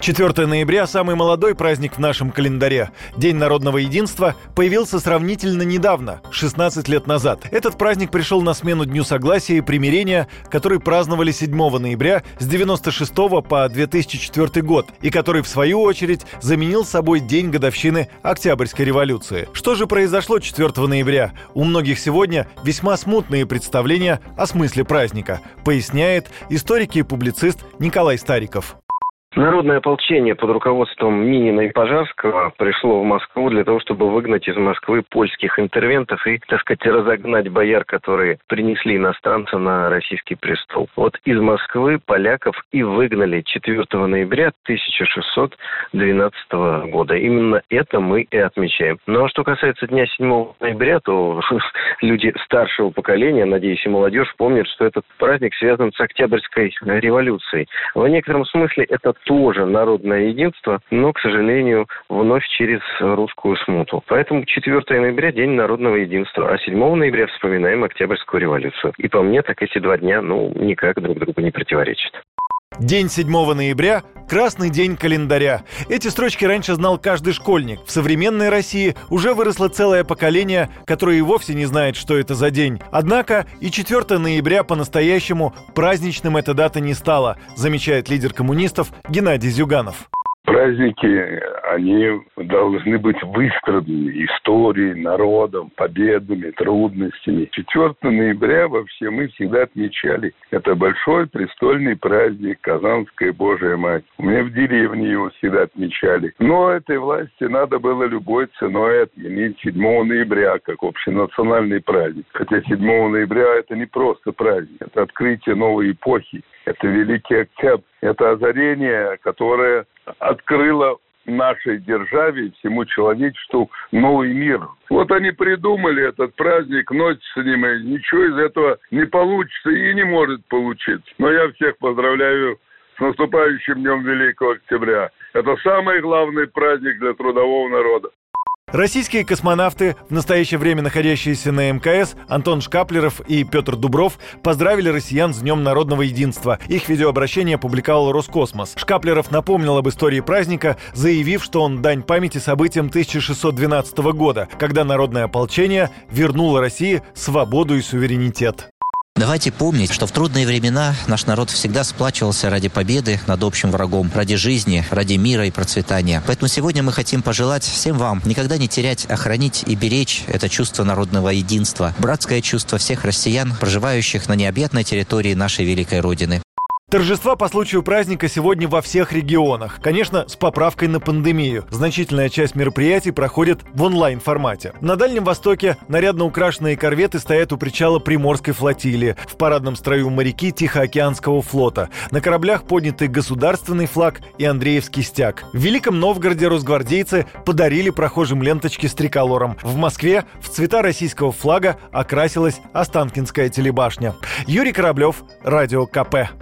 4 ноября – самый молодой праздник в нашем календаре. День народного единства появился сравнительно недавно, 16 лет назад. Этот праздник пришел на смену Дню Согласия и Примирения, который праздновали 7 ноября с 96 по 2004 год, и который, в свою очередь, заменил собой день годовщины Октябрьской революции. Что же произошло 4 ноября? У многих сегодня весьма смутные представления о смысле праздника, поясняет историк и публицист Николай Стариков. Народное ополчение под руководством Минина и Пожарского пришло в Москву для того, чтобы выгнать из Москвы польских интервентов и, так сказать, разогнать бояр, которые принесли иностранца на российский престол. Вот из Москвы поляков и выгнали 4 ноября 1612 года. Именно это мы и отмечаем. Ну а что касается дня 7 ноября, то люди старшего поколения, надеюсь, и молодежь помнят, что этот праздник связан с Октябрьской революцией. В некотором смысле это тоже народное единство, но, к сожалению, вновь через русскую смуту. Поэтому 4 ноября – День народного единства, а 7 ноября вспоминаем Октябрьскую революцию. И по мне, так эти два дня, ну, никак друг другу не противоречат. День 7 ноября – красный день календаря. Эти строчки раньше знал каждый школьник. В современной России уже выросло целое поколение, которое и вовсе не знает, что это за день. Однако и 4 ноября по-настоящему праздничным эта дата не стала, замечает лидер коммунистов Геннадий Зюганов. Праздники, они должны быть выстраданы историей, народом, победами, трудностями. 4 ноября вообще мы всегда отмечали. Это большой престольный праздник Казанская Божия Мать. У меня в деревне его всегда отмечали. Но этой власти надо было любой ценой отменить 7 ноября как общенациональный праздник. Хотя 7 ноября это не просто праздник, это открытие новой эпохи. Это Великий Октябрь. Это озарение, которое открыло нашей державе всему человечеству новый мир. Вот они придумали этот праздник, ночь с ним, и ничего из этого не получится и не может получиться. Но я всех поздравляю с наступающим Днем Великого Октября. Это самый главный праздник для трудового народа. Российские космонавты, в настоящее время находящиеся на МКС, Антон Шкаплеров и Петр Дубров, поздравили россиян с Днем народного единства. Их видеообращение опубликовал Роскосмос. Шкаплеров напомнил об истории праздника, заявив, что он дань памяти событиям 1612 года, когда народное ополчение вернуло России свободу и суверенитет. Давайте помнить, что в трудные времена наш народ всегда сплачивался ради победы над общим врагом, ради жизни, ради мира и процветания. Поэтому сегодня мы хотим пожелать всем вам никогда не терять, а хранить и беречь это чувство народного единства, братское чувство всех россиян, проживающих на необъятной территории нашей великой Родины. Торжества по случаю праздника сегодня во всех регионах. Конечно, с поправкой на пандемию. Значительная часть мероприятий проходит в онлайн-формате. На Дальнем Востоке нарядно украшенные корветы стоят у причала Приморской флотилии. В парадном строю моряки Тихоокеанского флота. На кораблях подняты государственный флаг и Андреевский стяг. В Великом Новгороде росгвардейцы подарили прохожим ленточки с триколором. В Москве в цвета российского флага окрасилась Останкинская телебашня. Юрий Кораблев, Радио КП.